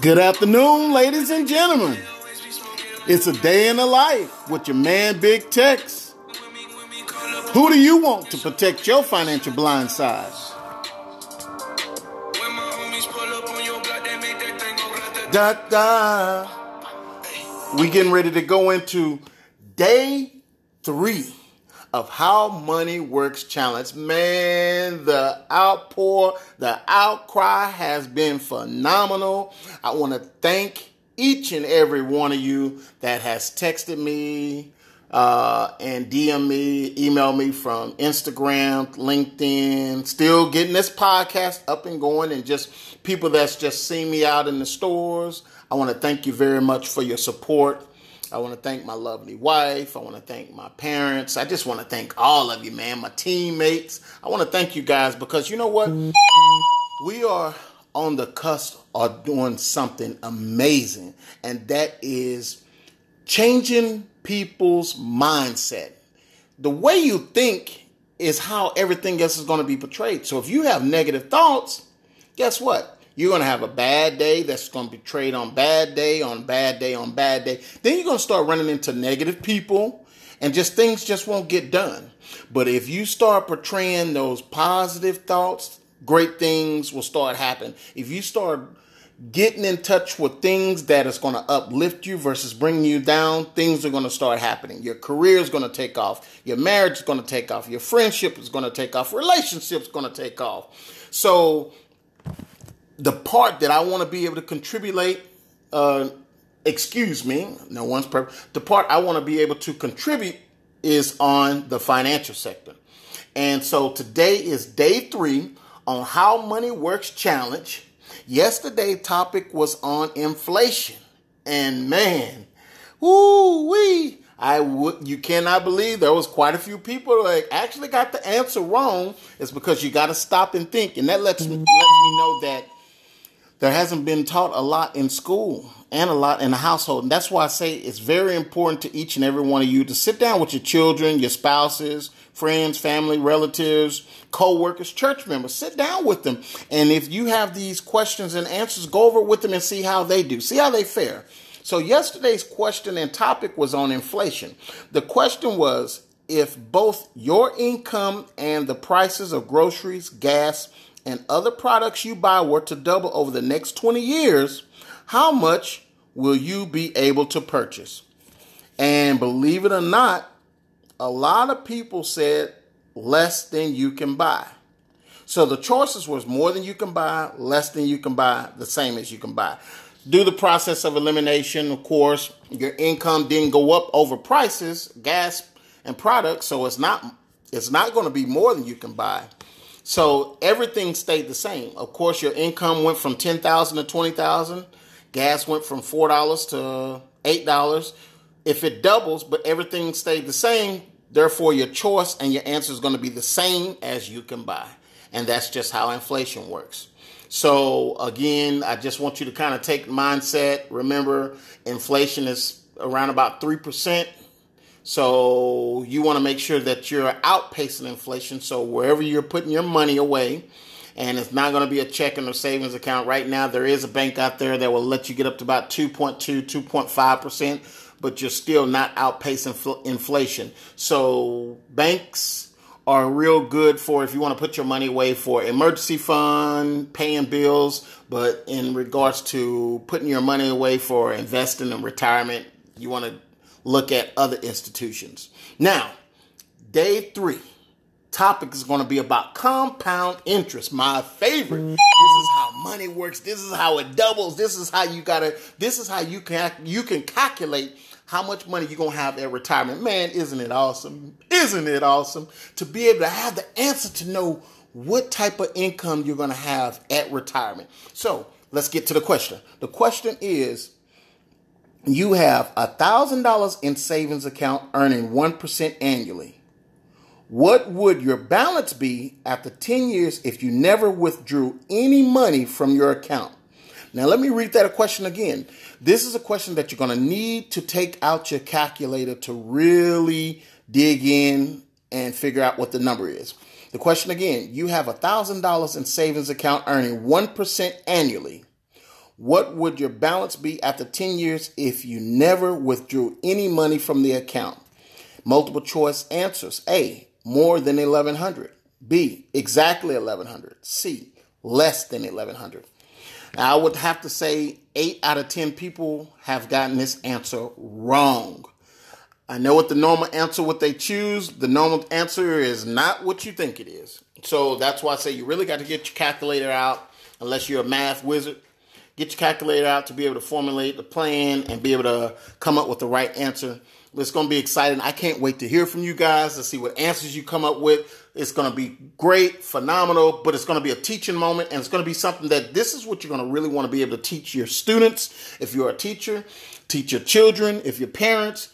Good afternoon, ladies and gentlemen. It's a day in the life with your man Big Tex. Who do you want to protect your financial blind side? Da da. We getting ready to go into day three of How Money Works Challenge. Man, the outpour, the outcry has been phenomenal. I want to thank each and every one of you that has texted me uh, and DM me, email me from Instagram, LinkedIn, still getting this podcast up and going, and just people that's just seen me out in the stores. I want to thank you very much for your support. I want to thank my lovely wife. I want to thank my parents. I just want to thank all of you, man, my teammates. I want to thank you guys because you know what? We are on the cusp of doing something amazing, and that is changing people's mindset. The way you think is how everything else is going to be portrayed. So if you have negative thoughts, guess what? You're going to have a bad day that's going to be traded on bad day, on bad day, on bad day. Then you're going to start running into negative people and just things just won't get done. But if you start portraying those positive thoughts, great things will start happening. If you start getting in touch with things that is going to uplift you versus bringing you down, things are going to start happening. Your career is going to take off. Your marriage is going to take off. Your friendship is going to take off. Relationships going to take off. So the part that I want to be able to contribute, uh, excuse me, no one's perfect. The part I want to be able to contribute is on the financial sector. And so today is day three on how money works challenge. Yesterday topic was on inflation. And man, woo wee. I would you cannot believe there was quite a few people that actually got the answer wrong. It's because you got to stop and think, and that lets me lets me know that there hasn't been taught a lot in school and a lot in the household. And that's why I say it's very important to each and every one of you to sit down with your children, your spouses, friends, family, relatives, co-workers, church members. Sit down with them. And if you have these questions and answers, go over with them and see how they do. See how they fare. So yesterday's question and topic was on inflation. The question was if both your income and the prices of groceries, gas, and other products you buy were to double over the next 20 years, how much will you be able to purchase? And believe it or not, a lot of people said less than you can buy. So the choices was more than you can buy, less than you can buy, the same as you can buy. Do the process of elimination, of course, your income didn't go up over prices, gas and products, so it's not it's not going to be more than you can buy. So everything stayed the same. Of course, your income went from ten thousand to twenty thousand. Gas went from four dollars to eight dollars. If it doubles, but everything stayed the same, therefore your choice and your answer is going to be the same as you can buy. And that's just how inflation works. So again, I just want you to kind of take mindset. Remember, inflation is around about three percent so you want to make sure that you're outpacing inflation. So wherever you're putting your money away, and it's not going to be a checking or savings account right now, there is a bank out there that will let you get up to about 2.2, 2.5%, but you're still not outpacing inflation. So banks are real good for if you want to put your money away for emergency fund, paying bills, but in regards to putting your money away for investing and retirement, you want to look at other institutions. Now, day three topic is going to be about compound interest my favorite. Mm-hmm. This is how money works. This is how it doubles. This is how you gotta this is how you can you can calculate how much money you're gonna have at retirement. Man isn't it awesome? Isn't it awesome to be able to have the answer to know what type of income you're gonna have at retirement? So let's get to the question. The question is you have a $1,000 in savings account earning 1% annually. What would your balance be after 10 years if you never withdrew any money from your account? Now, let me read that question again. This is a question that you're going to need to take out your calculator to really dig in and figure out what the number is. The question again you have a $1,000 in savings account earning 1% annually. What would your balance be after 10 years if you never withdrew any money from the account? Multiple choice answers. A, more than 1100. B, exactly 1100. C, less than 1100. Now, I would have to say 8 out of 10 people have gotten this answer wrong. I know what the normal answer what they choose. The normal answer is not what you think it is. So that's why I say you really got to get your calculator out unless you're a math wizard. Get your calculator out to be able to formulate the plan and be able to come up with the right answer. It's going to be exciting. I can't wait to hear from you guys to see what answers you come up with. It's going to be great, phenomenal, but it's going to be a teaching moment and it's going to be something that this is what you're going to really want to be able to teach your students. If you're a teacher, teach your children, if you're parents,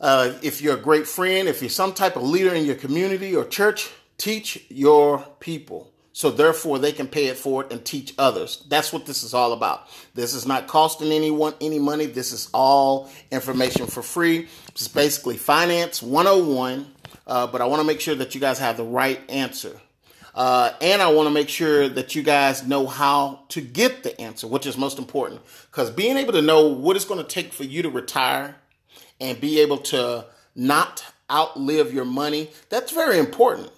uh, if you're a great friend, if you're some type of leader in your community or church, teach your people. So therefore they can pay it forward and teach others. That's what this is all about. This is not costing anyone any money. This is all information for free. It's basically finance 101. Uh, but I want to make sure that you guys have the right answer. Uh, and I want to make sure that you guys know how to get the answer, which is most important. Because being able to know what it's going to take for you to retire and be able to not outlive your money, that's very important.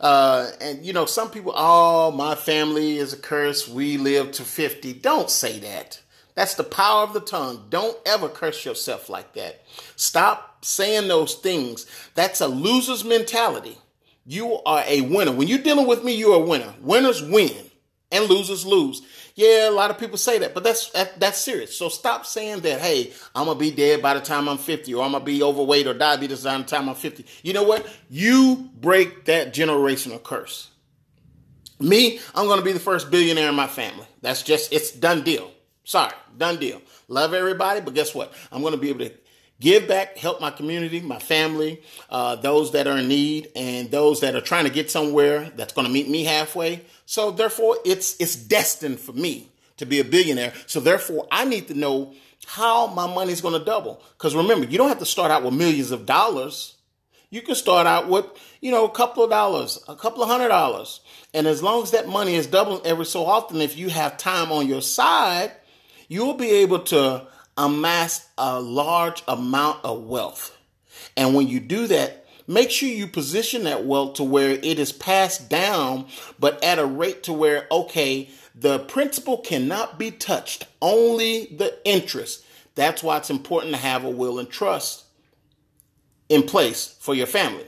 Uh, and you know, some people, oh, my family is a curse. We live to 50. Don't say that. That's the power of the tongue. Don't ever curse yourself like that. Stop saying those things. That's a loser's mentality. You are a winner. When you're dealing with me, you're a winner. Winners win and losers lose. Yeah, a lot of people say that, but that's that, that's serious. So stop saying that. Hey, I'm gonna be dead by the time I'm 50, or I'm gonna be overweight or diabetes by the time I'm 50. You know what? You break that generational curse. Me, I'm gonna be the first billionaire in my family. That's just it's done deal. Sorry, done deal. Love everybody, but guess what? I'm gonna be able to give back, help my community, my family, uh, those that are in need, and those that are trying to get somewhere that's going to meet me halfway. So therefore, it's it's destined for me to be a billionaire. So therefore, I need to know how my money is going to double. Because remember, you don't have to start out with millions of dollars. You can start out with, you know, a couple of dollars, a couple of hundred dollars. And as long as that money is doubling every so often, if you have time on your side, you'll be able to amass a large amount of wealth. And when you do that, make sure you position that wealth to where it is passed down, but at a rate to where, okay, the principal cannot be touched, only the interest. That's why it's important to have a will and trust in place for your family.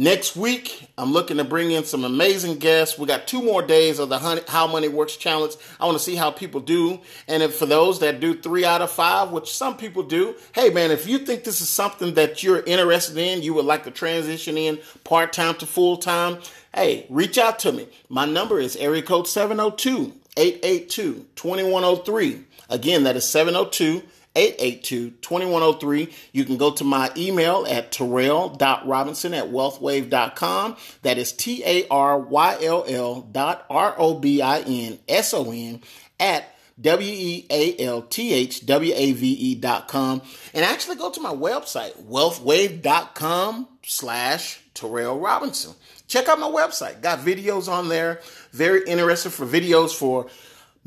Next week, I'm looking to bring in some amazing guests. We got two more days of the How Money Works Challenge. I want to see how people do. And if for those that do three out of five, which some people do, hey man, if you think this is something that you're interested in, you would like to transition in part time to full time, hey, reach out to me. My number is area code 702 882 2103. Again, that is 702 882-2103. You can go to my email at taryll.robinson at wealthwave.com. That is T-A-R-Y-L-L dot R-O-B-I-N-S-O-N at W-E-A-L-T-H-W-A-V-E dot com. And actually go to my website, wealthwave.com slash Taryll Robinson. Check out my website. Got videos on there. Very interesting for videos for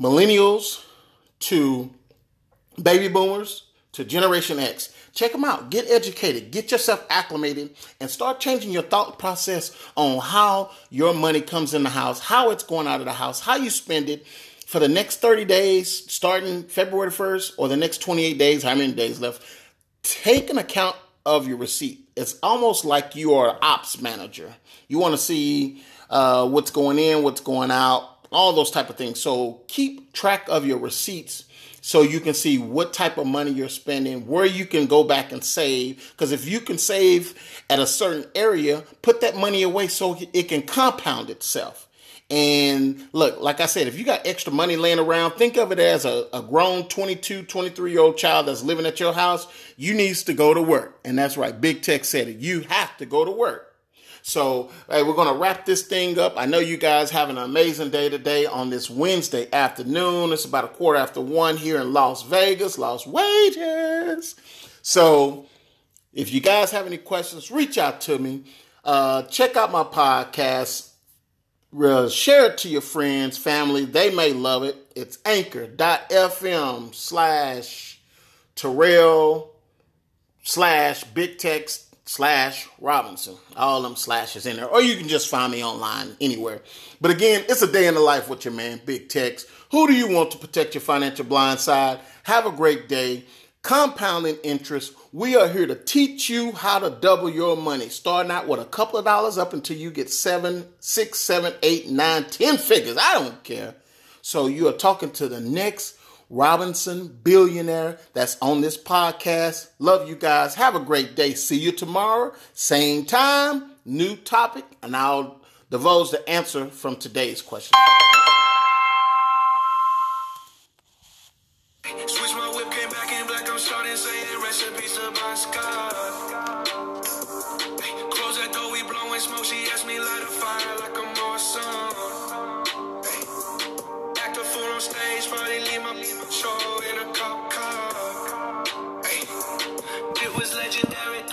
millennials to baby boomers to Generation X. Check them out. Get educated. Get yourself acclimated and start changing your thought process on how your money comes in the house, how it's going out of the house, how you spend it for the next 30 days, starting February 1st, or the next 28 days, how many days left. Take an account of your receipt. It's almost like you are an ops manager. You want to see uh, what's going in, what's going out, all those type of things. So keep track of your receipts so you can see what type of money you're spending, where you can go back and save. Because if you can save at a certain area, put that money away so it can compound itself. And look, like I said, if you got extra money laying around, think of it as a, a grown 22, 23 year old child that's living at your house. You needs to go to work. And that's right. Big Tex said it. You have to go to work. So, hey, we're going to wrap this thing up. I know you guys have an amazing day today on this Wednesday afternoon. It's about a quarter after one here in Las Vegas, Las Wages. So, if you guys have any questions, reach out to me. Uh, check out my podcast Uh, share it to your friends, family. They may love it. It's anchor.fm slash Taryll slash big tex slash Robinson. All them slashes in there. Or you can just find me online anywhere. But again, it's a day in the life with your man, Big Tex. Who do you want to protect your financial blind side? Have a great day. Compounding interest. We are here to teach you how to double your money, starting out with a couple of dollars up until you get seven, six, seven, eight, nine, ten figures. I don't care. So you are talking to the next Robinson billionaire that's on this podcast. Love you guys. Have a great day. See you tomorrow. Same time, new topic, and I'll divulge the answer from today's question. Switch my whip, came back in black. I'm starting saying recipes to Bon Scott. Close that door, we blowing smoke. She asked me light a fire